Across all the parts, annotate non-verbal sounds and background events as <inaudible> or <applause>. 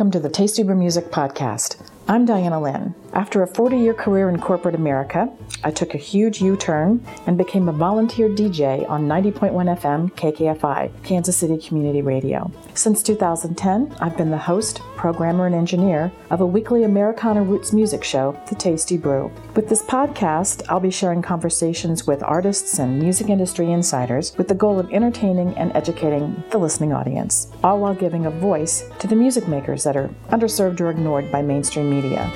Welcome to the Tasty Brew Music Podcast. I'm Diana Lynn. After a 40 year career in corporate America, I took a huge U turn and became a volunteer DJ on 90.1 FM KKFI, Kansas City Community Radio. Since 2010, I've been the host, programmer, and engineer of a weekly Americana roots music show, The Tasty Brew. With this podcast, I'll be sharing conversations with artists and music industry insiders with the goal of entertaining and educating the listening audience, all while giving a voice to the music makers that are underserved or ignored by mainstream media.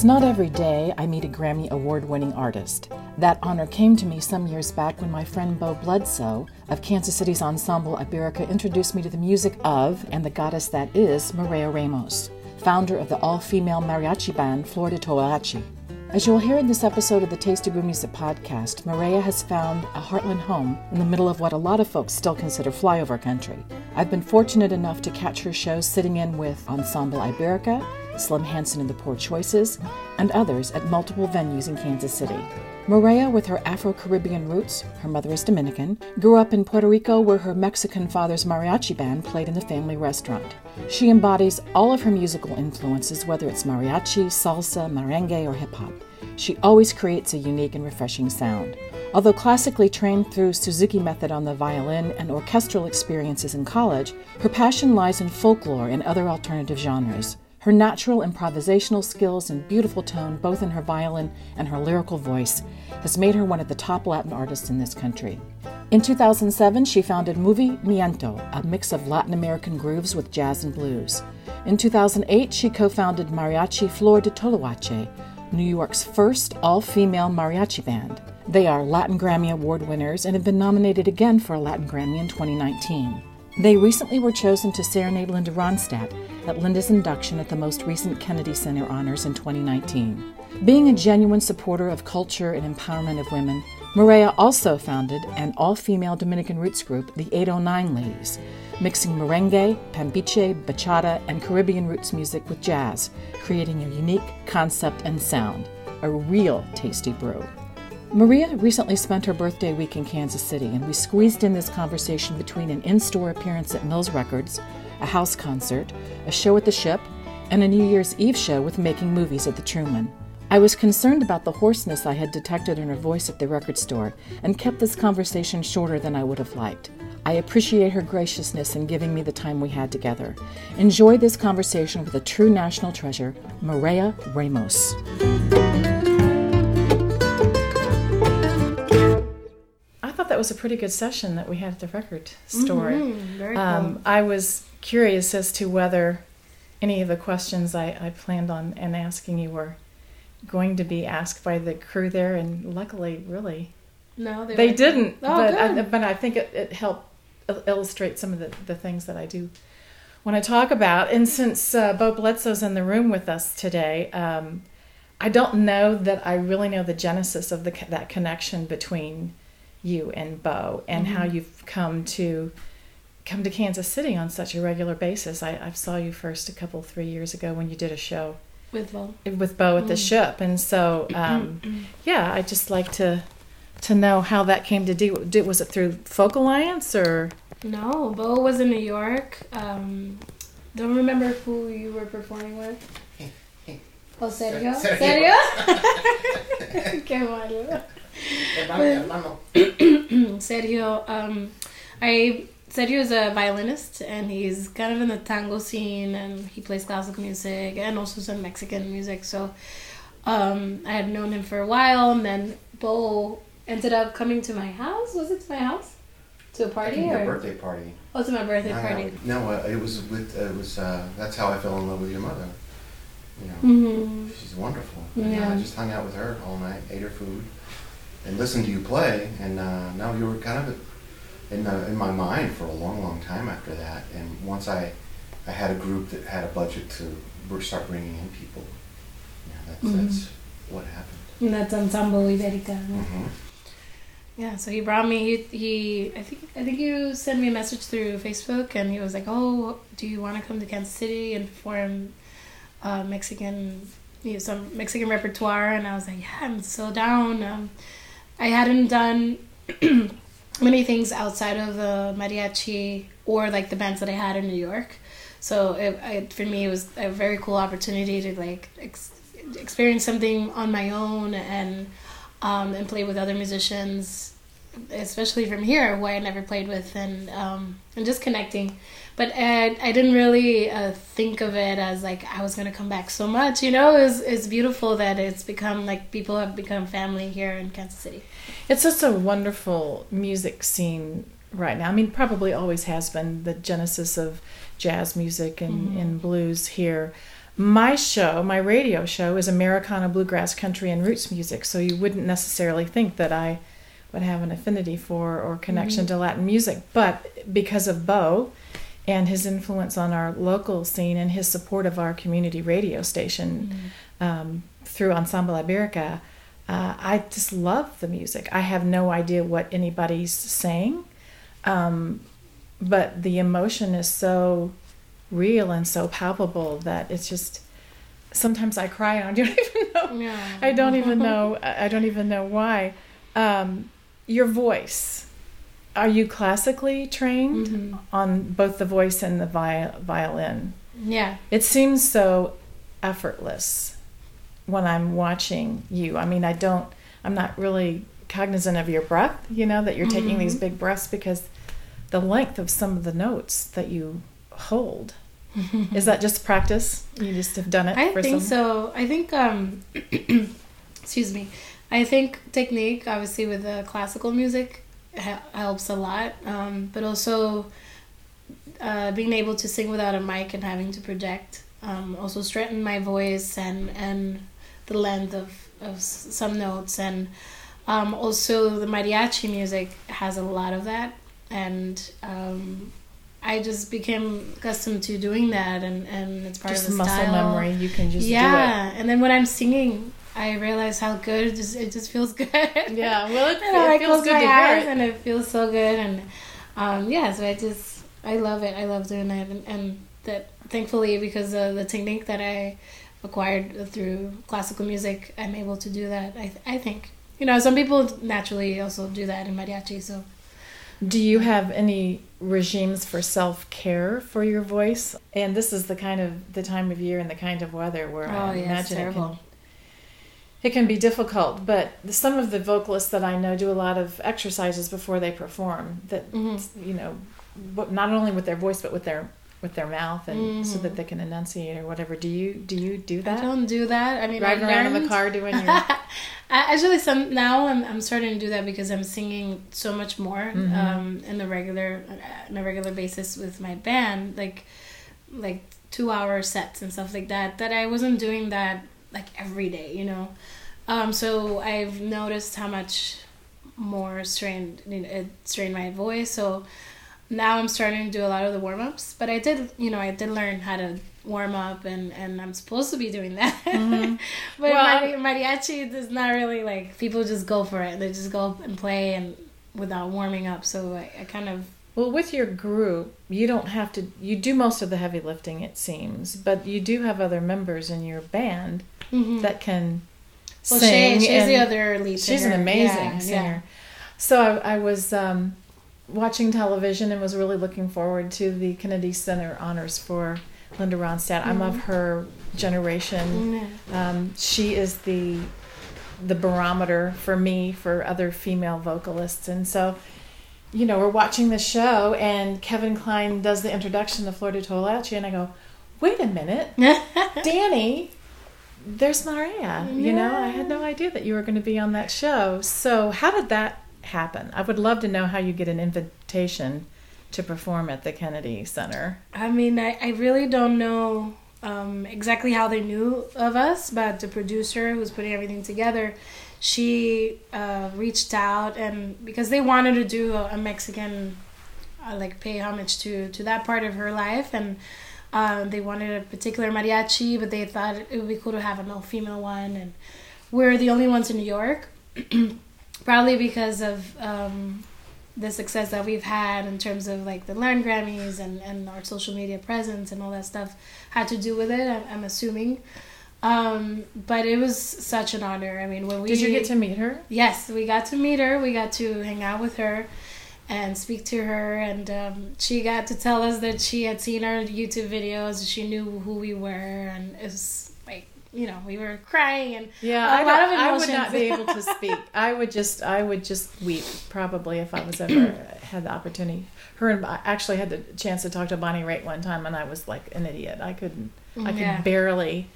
It's not every day I meet a Grammy Award winning artist. That honor came to me some years back when my friend Bo Bledsoe of Kansas City's Ensemble Iberica introduced me to the music of and the goddess that is Mireya Ramos, founder of the all female mariachi band Flor de Toloache. As you'll hear in this episode of the Tasty Brew Music podcast, Mireya has found a heartland home in the middle of what a lot of folks still consider flyover country. I've been fortunate enough to catch her shows sitting in with Ensemble Iberica, Slim Hansen and the Poor Choices, and others at multiple venues in Kansas City. Mireya, with her Afro Caribbean roots, her mother is Dominican, grew up in Puerto Rico where her Mexican father's mariachi band played in the family restaurant. She embodies all of her musical influences, whether it's mariachi, salsa, merengue, or hip hop. She always creates a unique and refreshing sound. Although classically trained through Suzuki method on the violin and orchestral experiences in college, her passion lies in folklore and other alternative genres. Her natural improvisational skills and beautiful tone, both in her violin and her lyrical voice, has made her one of the top Latin artists in this country. In 2007, she founded Movimiento, a mix of Latin American grooves with jazz and blues. In 2008, she co founded Mariachi Flor de Toloache, New York's first all female mariachi band. They are Latin Grammy Award winners and have been nominated again for a Latin Grammy in 2019. They recently were chosen to serenade Linda Ronstadt at Linda's induction at the most recent Kennedy Center honors in 2019. Being a genuine supporter of culture and empowerment of women, Mireya also founded an all female Dominican roots group, the 809 Ladies, mixing merengue, pambiche, bachata, and Caribbean roots music with jazz, creating a unique concept and sound. A real tasty brew. Mireya recently spent her birthday week in Kansas City, and we squeezed in this conversation between an in store appearance at Mills Records, a house concert, a show at the ship, and a New Year's Eve show with Making Movies at the Truman. I was concerned about the hoarseness I had detected in her voice at the record store and kept this conversation shorter than I would have liked. I appreciate her graciousness in giving me the time we had together. Enjoy this conversation with a true national treasure, Mireya Ramos. Was a pretty good session that we had at the record store. Mhm, very cool. Um, I was curious as to whether any of the questions I, I planned on and asking you were going to be asked by the crew there, and luckily, really, no, they, they didn't. Oh, but I, but I think it, it helped illustrate some of the, the things that I do want to talk about. And since uh, Bo Bledsoe's in the room with us today, um, I don't know that I really know the genesis of the that connection between you and Bo and how Mm-hmm. you've come to come to Kansas City on such a regular basis. I, I saw you first a couple three years ago when you did a show with Bo. with Bo at the Mm. ship, and so <clears throat> um, yeah, I just like to to know how that came to do. do- Was it through Folk Alliance or No, Bo was in New York. Um, don't remember who you were performing with. Oh, serio? Serio. Serio? <laughs> <laughs> Qué malo. Hermano, <clears throat> Sergio, um, I Sergio is a violinist and he's kind of in the tango scene and he plays classical music and also some Mexican music. So um, I had known him for a while and then Bo ended up coming to my house. Was it to my house? To a party think your or birthday party. oh to my birthday No, party? No, uh, it was with. Uh, it was. Uh, that's how I fell in love with your mother. You know, Mm-hmm. she's wonderful. And, Yeah. I just hung out with her all night, ate her food, and listened to you play. And uh, now you were kind of in the, in my mind for a long, long time after that. And once I, I had a group that had a budget to start bringing in people. Yeah, that's Mhm. that's what happened. And that's Ensemble Iberica. hmm Yeah, so he brought me. He, he, I think, I think you sent me a message through Facebook, and he was like, "Oh, do you want to come to Kansas City and perform uh, Mexican you know, some Mexican repertoire, and I was like, yeah, I'm so down. Um, I hadn't done <clears throat> many things outside of the mariachi or like the bands that I had in New York. So it, it, for me, it was a very cool opportunity to like ex- experience something on my own and um, and play with other musicians, especially from here, who I never played with, and um, and just connecting. But I, I didn't really uh, think of it as like I was gonna come back so much. You know, it's it's beautiful that it's become like people have become family here in Kansas City. It's just a wonderful music scene right now. I mean, probably always has been the genesis of jazz music and, Mm-hmm. and blues here. My show, my radio show, is Americana, bluegrass, country, and roots music. So you wouldn't necessarily think that I would have an affinity for or connection Mm-hmm. to Latin music. But because of Bo and his influence on our local scene and his support of our community radio station um, through Ensemble Iberica, uh, I just love the music. I have no idea what anybody's saying, um, but the emotion is so real and so palpable that it's just. Sometimes I cry and I don't <laughs> even know. Yeah. I don't even <laughs> know. I don't even know why. Um, your voice. Are you classically trained Mhm. on both the voice and the vi- violin? Yeah. It seems so effortless when I'm watching you. I mean, I don't, I'm not really cognizant of your breath, you know, that you're taking these Mhm. big breaths because the length of some of the notes that you hold. <laughs> Is that just practice? You just have done it I for think some so. I think um <clears throat> excuse me. I think technique obviously with the classical music ha- helps a lot. Um but also uh being able to sing without a mic and having to project um also strengthen my voice and and the length of of some notes and um also the mariachi music has a lot of that and um I just became accustomed to doing that, and, and it's part just of the muscle style. memory. You can just yeah, and then when I'm singing, I realize how good it just it just feels <laughs> good. Yeah, well, it, and I it feels close good my eyes, and it feels so good, and um, yeah, so I just I love it. I love doing it, and, and that thankfully because of the technique that I acquired through classical music, I'm able to do that. I I think you know some people naturally also do that in mariachi, so. Do you have any regimes for self care for your voice? And this is the kind of the time of year and the kind of weather where Oh, I yeah, imagine it can, it can be difficult. But some of the vocalists that I know do a lot of exercises before they perform. That Mhm. you know, not only with their voice but with their with their mouth, and so Mhm. that they can enunciate or whatever. Do you do you do that? I don't do that. I mean, Driving I around in the car doing <laughs> your I- Actually, some now I'm I'm starting to do that because I'm singing so much more Mhm. um, in the regular on a regular basis with my band, like like two hour sets and stuff like that. That I wasn't doing that like every day, you know. Um, so I've noticed how much more strained it strained my voice. So now I'm starting to do a lot of the warm ups. But I did, you know, I did learn how to warm up, and and I'm supposed to be doing that. Mhm. <laughs> but Well, mari- mariachi is not really like people just go for it. They just go and play and without warming up. So I, I kind of Well, with your group, you don't have to. You do most of the heavy lifting, it seems, but you do have other members in your band that can well, sing. she, she's the other lead singer. she's an amazing Yeah, singer. So I, I was um, watching television and was really looking forward to the Kennedy Center honors for Linda Ronstadt. I'm of her generation. Yeah. Yeah. Um, she is the the barometer for me for other female vocalists, and so you know we're watching the show, and Kevin Kline does the introduction to Flor de Toloache, and I go, wait a minute, <laughs> Danny. There's Mireya. You know, I had no idea that you were going to be on that show. So, how did that happen? I would love to know how you get an invitation to perform at the Kennedy Center. I mean, I, I really don't know um, exactly how they knew of us, but the producer who's putting everything together, she uh, reached out and because they wanted to do a, a Mexican, uh, like pay homage to to that part of her life, and uh, they wanted a particular mariachi, but they thought it would be cool to have an all female one, and we're the only ones in New York, <clears throat> probably because of. Um, the success that we've had in terms of like the Latin Grammys and, and our social media presence and all that stuff had to do with it. I'm, I'm assuming. Um, but it was such an honor. I mean, when we Did you get to meet her? Yes, we got to meet her. We got to hang out with her and speak to her, and um, she got to tell us that she had seen our YouTube videos. She knew who we were, and it was you know we were crying and Yeah, a I, lot of I would not be able to <laughs> speak. I would just, I would just weep probably if I was ever <clears throat> had the opportunity. Her and I actually had the chance to talk to Bonnie Raitt one time, and I was like an idiot. I couldn't, I could Yeah. barely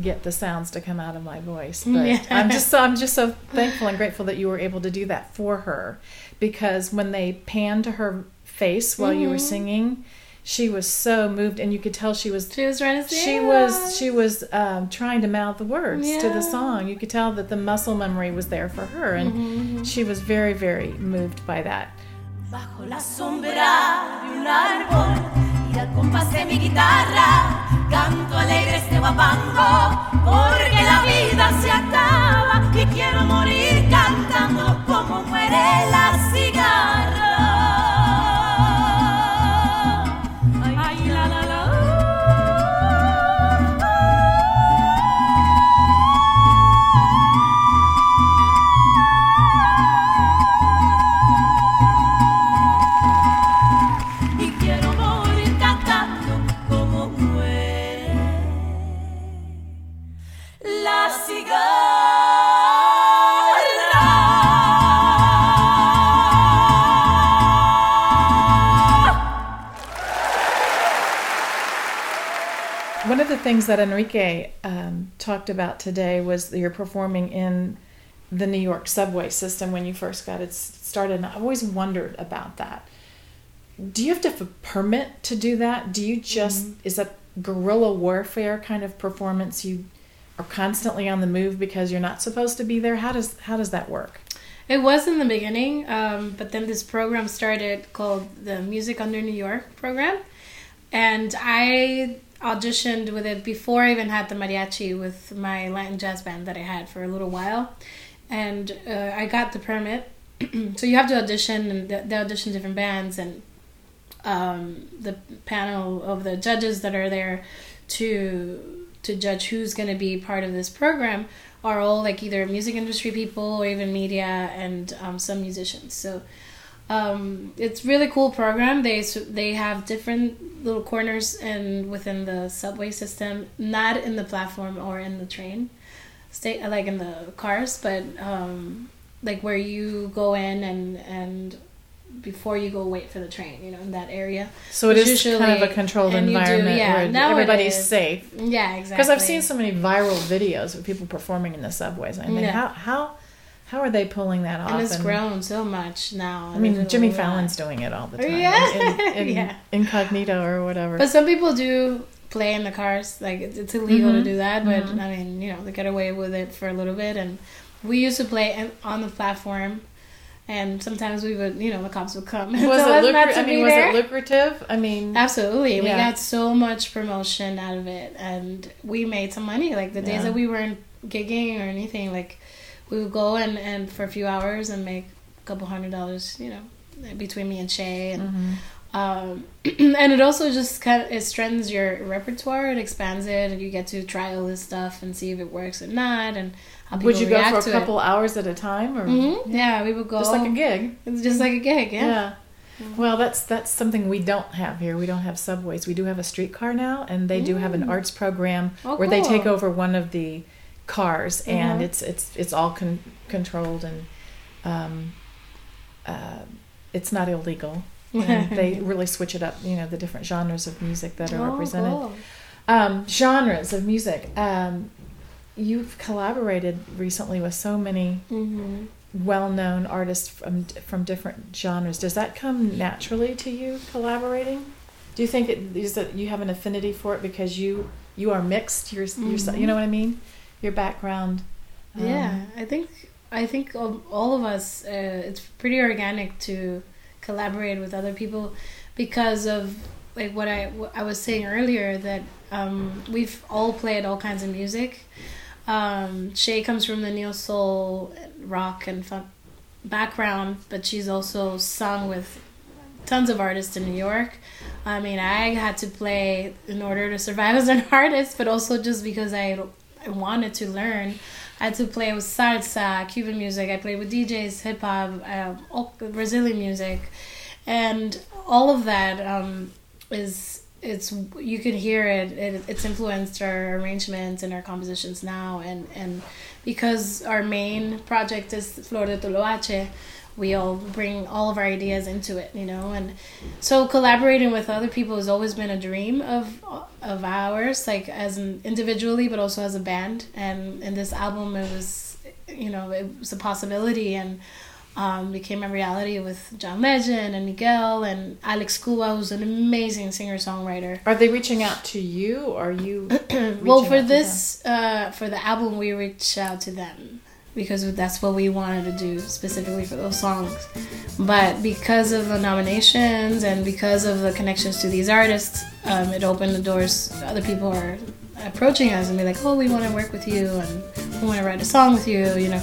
get the sounds to come out of my voice. But Yeah. I'm just, so I'm just so thankful and grateful that you were able to do that for her, because when they panned to her face while you were Mhm. singing, she was so moved, and you could tell she was She was trying to sing. she was she was um, trying to mouth the words to the song. You could tell that the muscle memory was there for her, and Mm-hmm. she was very very moved by that. Bajo la sombra de un árbol y al compás de mi guitarra canto alegre este guapango porque la vida se acaba y quiero morir cantando como muere la cigarra. La cigarra. One of the things that Enrique um, talked about today was that you're performing in the New York subway system when you first got it started. And I've always wondered about that. Do you have to have a permit to do that? Do you just is that guerrilla warfare kind of performance? You are constantly on the move because you're not supposed to be there. How does how does that work? It was in the beginning, um, but then this program started called the Music Under New York program, and I auditioned with it before I even had the mariachi with my Latin jazz band that I had for a little while, and uh, I got the permit. <clears throat> so you have to audition, and they audition different bands, and um, the panel of the judges that are there to to judge who's going to be part of this program are all like either music industry people or even media and um, some musicians. So um, it's really cool program. They they have different little corners and within the subway system, not in the platform or in the train, stay like in the cars, but um, like where you go in and and before you go wait for the train, you know, in that area. So It's is kind of a controlled you do- environment yeah, where everybody's safe. Yeah, exactly. Because I've seen so many viral videos of people performing in the subways. I mean, Yeah. how how how are they pulling that off? and it's And- grown so much now. I mean, Jimmy. Fallon's doing it all the time. Yeah. in, in, <laughs> in Yeah. incognito or whatever. But some people do play in the cars. Like it's, it's illegal Mhm. to do that, but Mhm. I mean, you know, they get away with it for a little bit. And we used to play on the platform, and sometimes we would, you know, the cops would come. <laughs> and was it lucrative? I mean, was there. it lucrative? I mean, Absolutely, we got so much promotion out of it, and we made some money. Like the days Yeah. that we weren't gigging or anything, like we would go and and for a few hours and make a couple hundred dollars, you know, between me and Shay and. mhm. Um, <clears throat> and it also just kind of it strengthens your repertoire it expands it and you get to try all this stuff and see if it works or not and would you go for a couple hours at a time, or it. Mhm. yeah we would go just like a gig? it's just like a gig yeah, Yeah. Well, that's that's something we don't have here. We don't have subways. We do have a streetcar now, and they do have an arts program Oh, where they take over one of the cars, and Mhm. it's it's it's all con- controlled and um, uh, it's not illegal. And <laughs> they really switch it up. You know, the different genres of music that are Oh, represented. cool. Um, genres of music. Um, you've collaborated recently with so many Mhm. well-known artists from from different genres. Does that come naturally to you collaborating? Do you think it is that you have an affinity for it because you you are mixed? You're, you're Mhm. you know what I mean? Your background. um, yeah i think i think of all of us uh, it's pretty organic to collaborate with other people because of like what i what i was saying earlier that um, we've all played all kinds of music. Um, shay comes from the neo soul rock and funk background but she's also sung with tons of artists in new york. I mean i had to play in order to survive as an <laughs> artist but also just because i wanted to learn. I had to play with salsa, Cuban music. I played with DJs, hip hop, uh, Brazilian music, and all of that um, is it's you can hear it, it. It's influenced our arrangements and our compositions now, and and because our main project is Flor de Toloache, we all bring all of our ideas into it, you know, and so collaborating with other people has always been a dream of of ours, like as an individually, but also as a band. And in this album, it was, you know, it was a possibility and um, became a reality with John Legend and Miguel and Alex Cuba, who's an amazing singer songwriter. Are they reaching out to you or are you <clears throat> well, for this, uh, for the album, we reached out to them because that's what we wanted to do specifically for those songs. But because of the nominations and because of the connections to these artists, um, it opened the doors. Other people are approaching us and be like, "Oh, we want to work with you and we want to write a song with you," you know.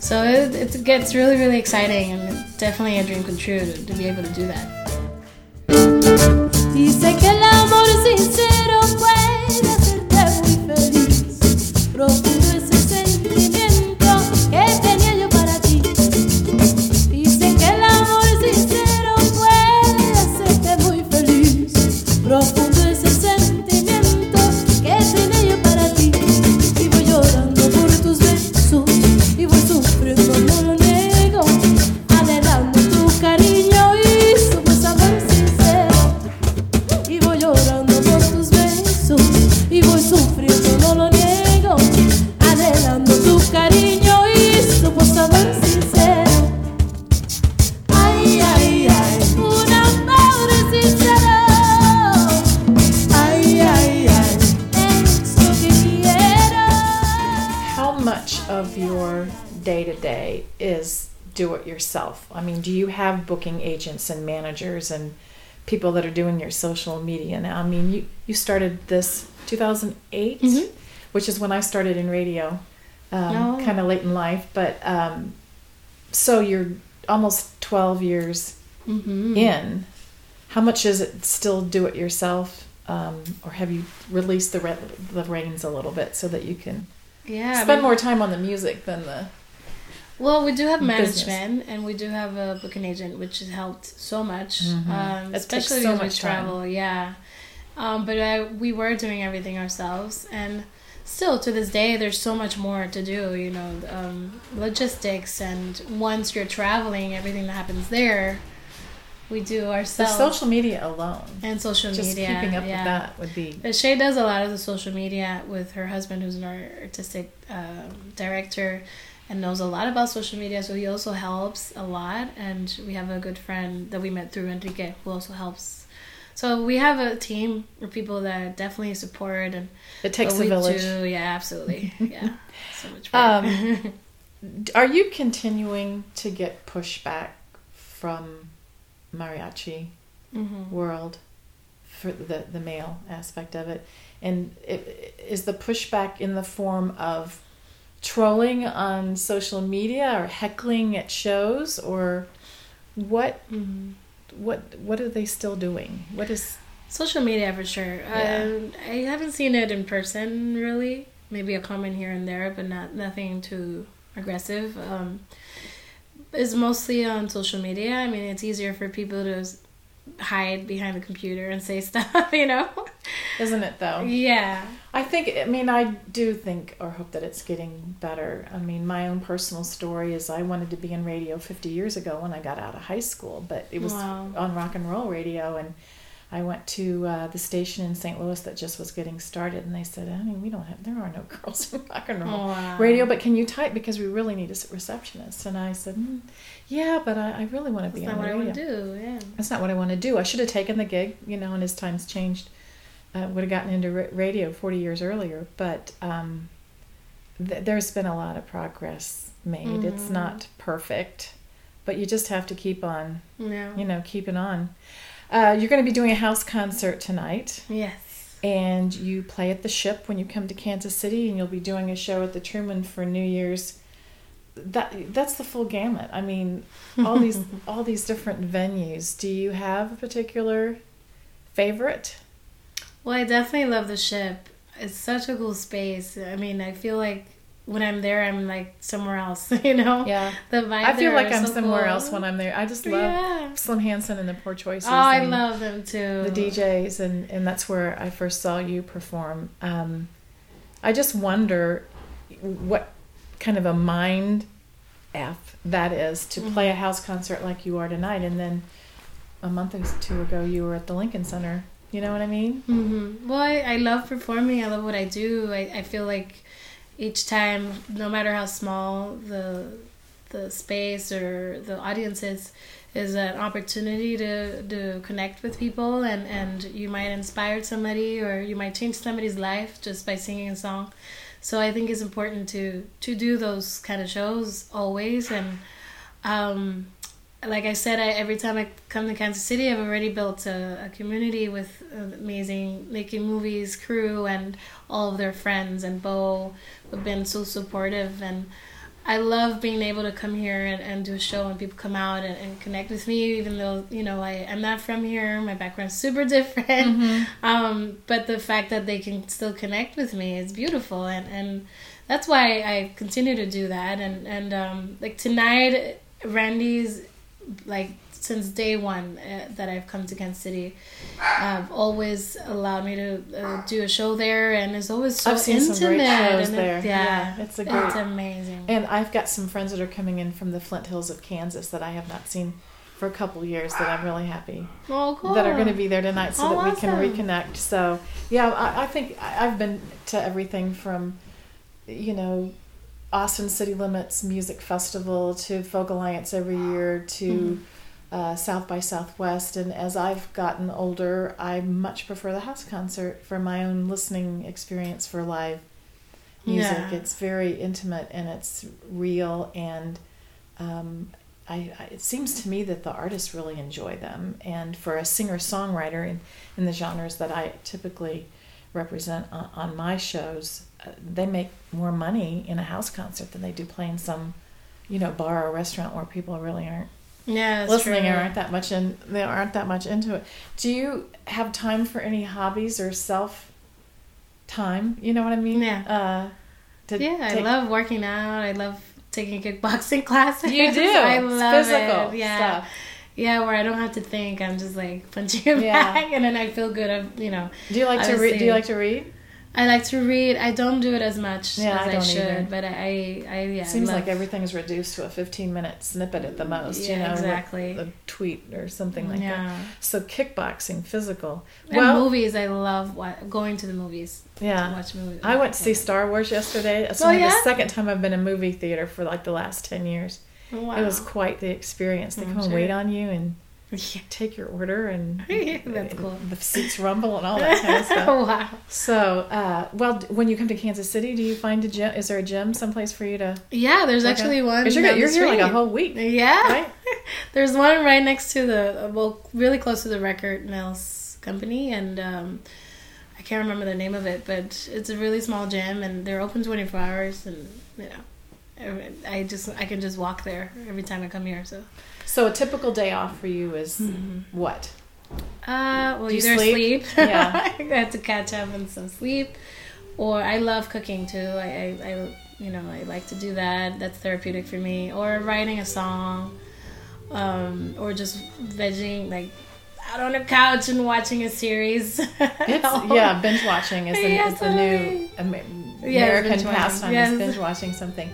So it, it gets really, really exciting and it's definitely a dream come true to, to be able to do that. Agents and managers and people that are doing your social media now? I mean, you, you started this 2008, Mhm. which is when I started in radio, um, Oh. kind of late in life. But um, so you're almost 12 years Mm-hmm. in. How much is it still do it yourself? Um, or have you released the, re- the reins a little bit so that you can Yeah. I spend mean- more time on the music than the Well, we do have business. management and we do have a booking agent, which has helped so much, Mhm. um, especially so much time. travel. Yeah, um, but I, we were doing everything ourselves, and still to this day, there's so much more to do. You know, um, logistics, and once you're traveling, everything that happens there, we do the ourselves. social media alone. and social Just media. keeping up yeah. with that would be But Shay does a lot of the social media with her husband, who's an artistic um, director and knows a lot about social media. So he also helps a lot. And we have a good friend that we met through Enrique who also helps. So we have a team of people that definitely support and it takes a village. Do, yeah, absolutely. <laughs> Yeah, so much. work. Um, <laughs> Are you continuing to get pushback from mariachi Mhm. world for the the male aspect of it? And it, is the pushback in the form of trolling on social media or heckling at shows or what Mhm. what what are they still doing? What is Social media for sure. Yeah. Um, I haven't seen it in person really. Maybe a comment here and there, but not nothing too aggressive. Um, it's mostly on social media. I mean, it's easier for people to hide behind the computer and say <laughs> stuff, you know. isn't it though? Yeah. I think, I mean, I do think or hope that it's getting better. I mean, my own personal story is I wanted to be in radio 50 years ago when I got out of high school, but it was Wow. on rock and roll radio. And I went to uh, the station in St. Louis that just was getting started, and they said, honey, we don't have, there are no <laughs> girls in rock and roll Oh, wow. radio, but can you type? Because we really need a receptionist. And I said, mm, yeah, but I, I really want to be That's not the what I want to do. Yeah. That's not what I want to do. I should have taken the gig, you know, and as times changed, uh, would have gotten into radio 40 years earlier. But um, th- there's been a lot of progress made. It's Mhm. not perfect, but you just have to keep on, Yeah. you know, keeping on. Uh, you're going to be doing a house concert tonight, Yes. and you play at the ship when you come to Kansas City, and you'll be doing a show at the Truman for New Year's. That that's the full gamut. I mean, all these <laughs> all these different venues. Do you have a particular favorite? Well, I definitely love the ship. it's such a cool space. I mean, I feel like when I'm there, I'm like somewhere else. <laughs> You know? Yeah. The vibe. I feel like I'm so somewhere cool. else when I'm there. I just love Yeah. Slim Hansen and the Poor Choices. Oh, I love them too. the DJs, and and that's where I first saw you perform. Um, I just wonder what kind of a mind f that is to play a Mm-hmm. house concert like you are tonight, and then a month or two ago you were at the Lincoln Center. You know what I mean? hmm Well, I, I love performing. I love what I do. I, I feel like each time, no matter how small the the space or the audience is, is an opportunity to, to connect with people and, and you might inspire somebody or you might change somebody's life just by singing a song. So I think it's important to to do those kind of shows always. And um, like I said, I, every time I come to Kansas City, I've already built a, a community with amazing making movies crew and all of their friends. And Bo have been so supportive. And I love being able to come here and, and do a show and people come out and, and connect with me even though you know I, I'm not from here. My background's super <laughs> different. Um, but the fact that they can still connect with me is beautiful. And, and that's why I continue to do that. And and um, like tonight Randy's like since day one uh, that I've come to Kansas City, have always allowed me to uh, do a show there, and it's always so I've seen intimate. some great shows and it- there. yeah, Yeah, it's a it's great- amazing. And I've got some friends that are coming in from the Flint Hills of Kansas that I have not seen for a couple years that I'm really happy oh, cool. that are going to be there tonight so Oh, that we can reconnect. So, yeah, I, I think I- I've been to everything from, you know, Austin City Limits Music Festival to Folk Alliance every year to Mm-hmm. Uh, South by Southwest. And as I've gotten older, I much prefer the house concert for my own listening experience for live music. Yeah. It's very intimate and it's real and um, I, I, it seems to me that the artists really enjoy them. And for a singer songwriter in, in the genres that I typically represent on, on my shows, uh, they make more money in a house concert than they do playing some, you know, bar or restaurant where people really aren't yeah, listening true. aren't that much in they aren't that much into it. Do you have time for any hobbies or self time? You know what I mean? Yeah. Uh, Yeah, I love working out. I love taking kickboxing <laughs> classes. You <laughs> do. I love physical it. Yeah. stuff. Yeah, where I don't have to think. I'm just like punching Yeah. back, <laughs> and then I feel good. Of you know, Do you like to read? Do you like to read? I like to read. I don't do it as much Yeah, as I I, should, either. but I, I, yeah, I Seems love- like everything is reduced to a 15 minute snippet at the mm, most, you Yeah, know, exactly. a tweet or something like Yeah. that. So kickboxing, physical. And well, movies, I love wa- going to the movies yeah. watch movies. I went to see Star Wars yesterday. It's Oh, only yeah? the second time I've been in a movie theater for like the last 10 years. Wow. It was quite the experience. They I'm come and wait on you and <laughs> Yeah. take your order and <laughs> That's cool. the seats rumble and all that kind of stuff. <laughs> wow. So, uh, well, when you come to Kansas City, do you find a gym? Is there a gym someplace for you to? Yeah, there's actually out? one. You're, you're here like a whole week. Yeah. Right? There's one right next to the well, really close to the record mills company, and um, I can't remember the name of it, but it's a really small gym, and they're open 24 hours, and you know, I just I can just walk there every time I come here. So, So a typical day off for you is what? uh, well, Do you either sleep? sleep, <laughs> Yeah. I have to catch up on some sleep, or I love cooking too. I, I, I you know I like to do that. That's therapeutic for me. Or writing a song, um, or just vegging like out on a couch and watching a series. <laughs> It's yeah, binge watching is Yeah, is the new. Yes, American pastime Yes. is binge watching something.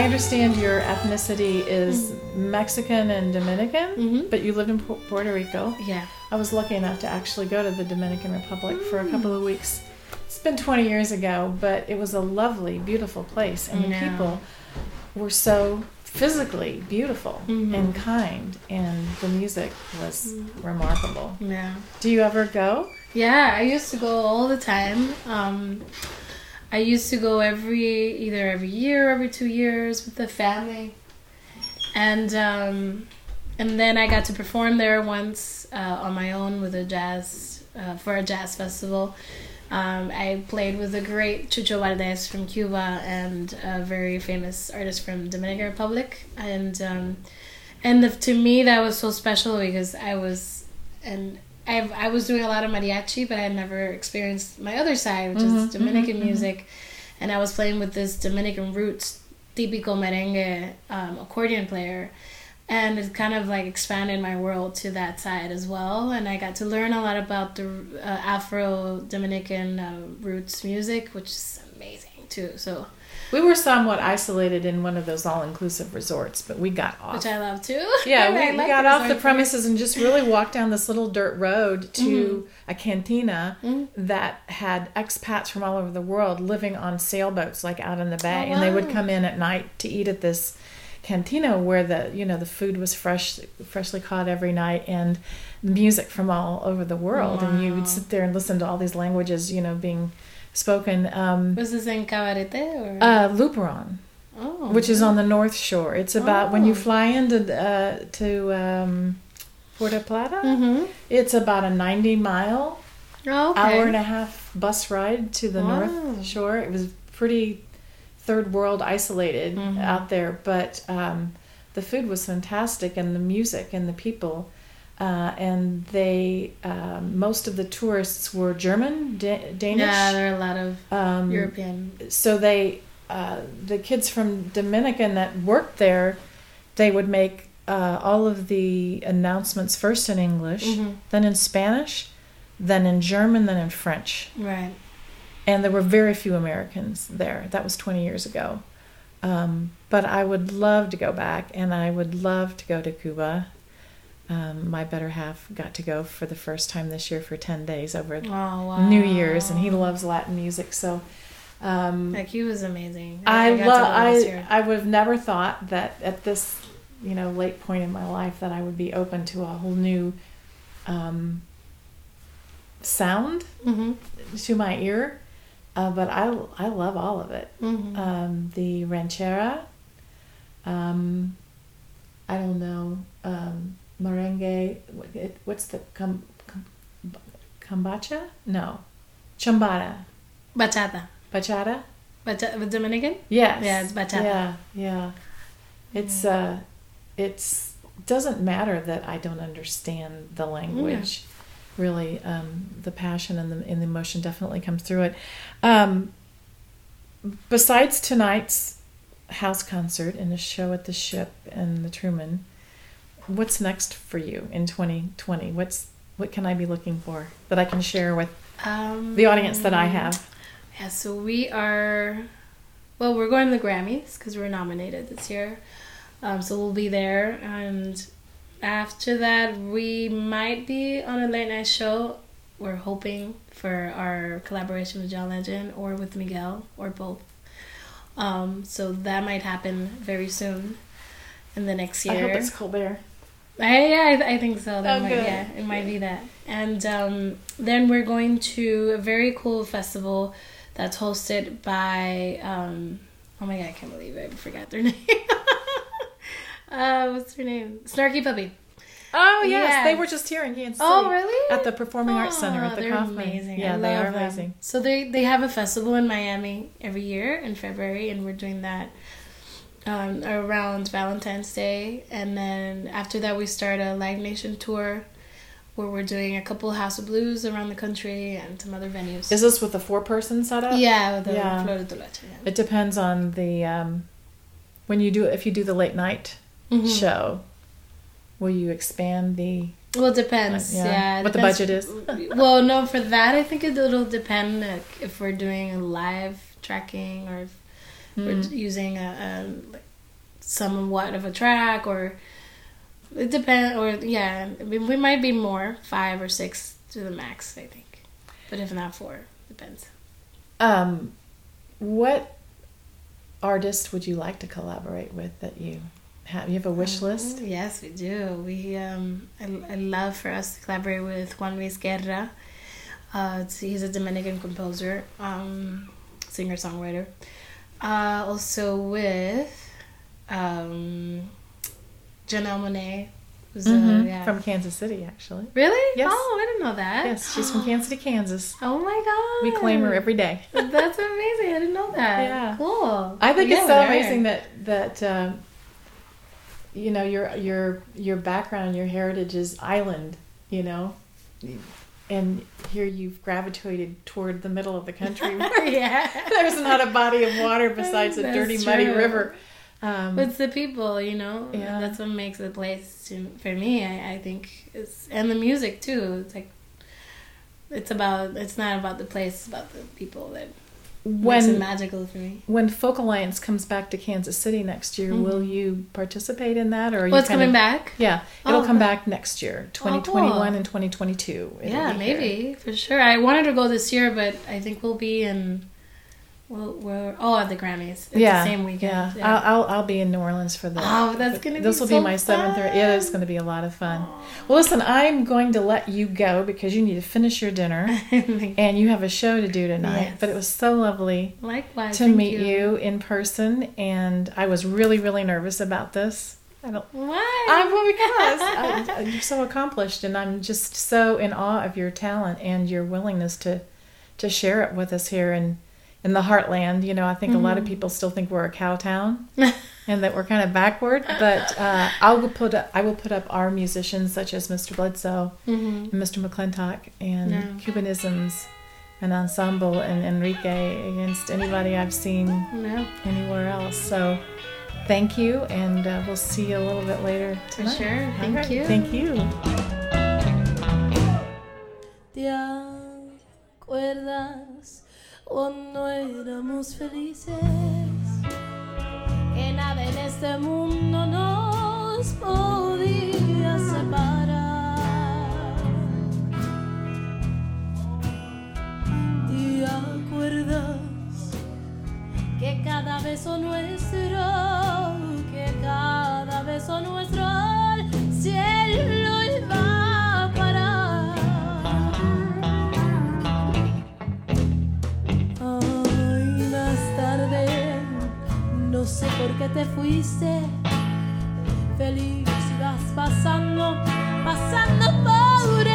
I understand your ethnicity is Mexican and Dominican, Mhm. but you lived in Pu- Puerto Rico. Yeah. I was lucky enough to actually go to the Dominican Republic for a couple of weeks. It's been 20 years ago, but it was a lovely, beautiful place, and the people were so physically beautiful Mhm. and kind, and the music was remarkable. Yeah. Do you ever go? Yeah, I used to go all the time. Um, I used to go every either every year, or every two years with the family, and um, and then I got to perform there once uh, on my own with a jazz uh, for a jazz festival. Um, I played with the great Chucho Valdez from Cuba and a very famous artist from Dominican Republic, and um, and the, to me that was so special because I was and I've, I was doing a lot of mariachi, but I had never experienced my other side, which Mhm, is Dominican mhm, mhm. music, and I was playing with this Dominican roots típico merengue um, accordion player, and it kind of like expanded my world to that side as well, and I got to learn a lot about the uh, Afro Dominican uh, roots music, which is amazing too. So We were somewhat isolated in one of those all-inclusive resorts, but we got off. which I love too. Yeah, <laughs> we, we like got off the premises and just really walked down this little dirt road to a cantina Mhm. that had expats from all over the world living on sailboats, like out in the bay, Oh, and they would come in at night to eat at this cantina where the you know the food was fresh, freshly caught every night, and music from all over the world, and you would sit there and listen to all these languages, you know, being spoken. Um, Was this in Cabarete or? uh, Luperon oh, which is on the North Shore. It's about when you Oh. fly into uh, to um, Puerto Plata. Mm-hmm. It's about a ninety mile Oh, okay. hour and a half bus ride to the Wow. North Shore. It was pretty third world isolated Mhm. out there, but um, the food was fantastic and the music and the people. Uh, and they, um, most of the tourists were German, da- Danish. Yeah, there are a lot of um, European. so they uh, the kids from Dominican that worked there, they would make uh, all of the announcements first in English, Mhm. then in Spanish, then in German, then in French. Right. And there were very few Americans there. That was 20 years ago. Um, but I would love to go back, and I would love to go to Cuba. Um, my better half got to go for the first time this year for 10 days over Oh wow. New Year's, and he loves Latin music. So um, Like he was amazing. I got to love. go I. I would have never thought that at this, you know, late point in my life that I would be open to a whole new um, sound Mhm. to my ear. Uh, but I I love all of it. Mhm. Um, the ranchera. Um, I don't know um, merengue. What's the com, com, kombucha? No, chambada, Bachata. bachata. Bachata. With Dominican. Yes. Yeah, it's bachata. Yeah, yeah. It's uh it's doesn't matter that I don't understand the language. Really, um, the passion and the and the emotion definitely comes through it. Um, besides tonight's house concert and the show at the ship and the Truman, what's next for you in 2020? What's what can I be looking for that I can share with Um, the audience that I have? Yeah, so we are. Well, we're going to the Grammys because we're nominated this year. Um, so we'll be there, and after that, we might be on a late night show. We're hoping for our collaboration with John Legend or with Miguel or both. Um, so that might happen very soon in the next year. I hope it's Colbert. I, yeah, I, I think so. That Oh, might, good. yeah, it might be that. And um, then we're going to a very cool festival that's hosted by. Um, oh my god, I can't believe it. I forgot their <laughs> name. uh, what's her name? Snarky Puppy. Oh yes, they were just here in Kansas City. Oh, really? At the Performing Arts Center at Oh, the they're Kauffman. amazing. Yeah, they are them. amazing. So they they have a festival in Miami every year in February, and we're doing that um, around Valentine's Day, and then after that we start a Live Nation tour where we're doing a couple House of Blues around the country and some other venues. Is this with a four-person setup? yeah, with the Yeah. Flor de Toloache, yeah. It depends on the um, when you do if you do the late night Mhm. show. Will you expand the? Well, it depends. Yeah. Yeah, it What the budget is. <laughs> well, no, for that I think it'll depend like, if we're doing live tracking or if we're Mm. using a, a somewhat of a track or it depends or yeah we, we might be more five or six to the max i think but if not four depends Um, what artist would you like to collaborate with that you have? You have a wish list? yes we do we um i, I love for us to collaborate with juan luis guerra uh he's a dominican composer um singer songwriter uh also with um janelle monáe Mhm, a, yeah From Kansas City, actually. really Yes. oh i didn't know that Yes, she's from Kansas City, Kansas. oh my god We claim her every day. <laughs> That's amazing. I didn't know that. Yeah. Cool. I think Yeah, it's so amazing that that um, you know your your your background, your heritage is island. You know, and here you've gravitated toward the middle of the country. <laughs> where yeah. There's not a body of water <laughs> besides a dirty, muddy river. Um, It's the people, you know. Yeah. That's what makes the place to, for me. I, I think it's and the music too. It's like it's about. It's not about the place. It's about the people that when magical for me. when Folk Alliance comes back to Kansas City next year, will you participate in that, or are you Mm-hmm. Well, it's coming of- back. Yeah, it'll Oh, come back next year, 2021 cool. and 2022. Yeah, maybe for sure. I wanted to go this year, but I think we'll be in. Well, we're oh at the Grammys. It's yeah, the same weekend. Yeah, I'll, I'll I'll be in New Orleans for the. Oh, that's gonna be This will so be my seventh. Or, fun. it is going to be a lot of fun. Well, listen, I'm going to let you go because you need to finish your dinner, <laughs> and you have a show to do tonight. Yes. But it was so lovely Likewise. to meet you. in person, and I was really really nervous about this. I don't. Why? I'm well because <laughs> I, you're so accomplished, and I'm just so in awe of your talent and your willingness to to share it with us here in in the heartland. You know, I think a lot of Mm-hmm. people still think we're a cow town, <laughs> and that we're kind of backward. But uh, I will put up, I will put up our musicians such as Mr. Bledsoe, Mhm. and Mr. McClintock, and Yeah. Cubanisms, and Ensemble, and Enrique against anybody I've seen No, anywhere else. So thank you, and uh, we'll see you a little bit later for sure. Thank right, you. Thank you. ¿Te acuerdas cuando éramos felices? Que nada en este mundo nos podía separar. ¿Te acuerdas que cada beso nuestro, que cada beso nuestro no sé por qué te fuiste. Feliz ibas pasando, pasando por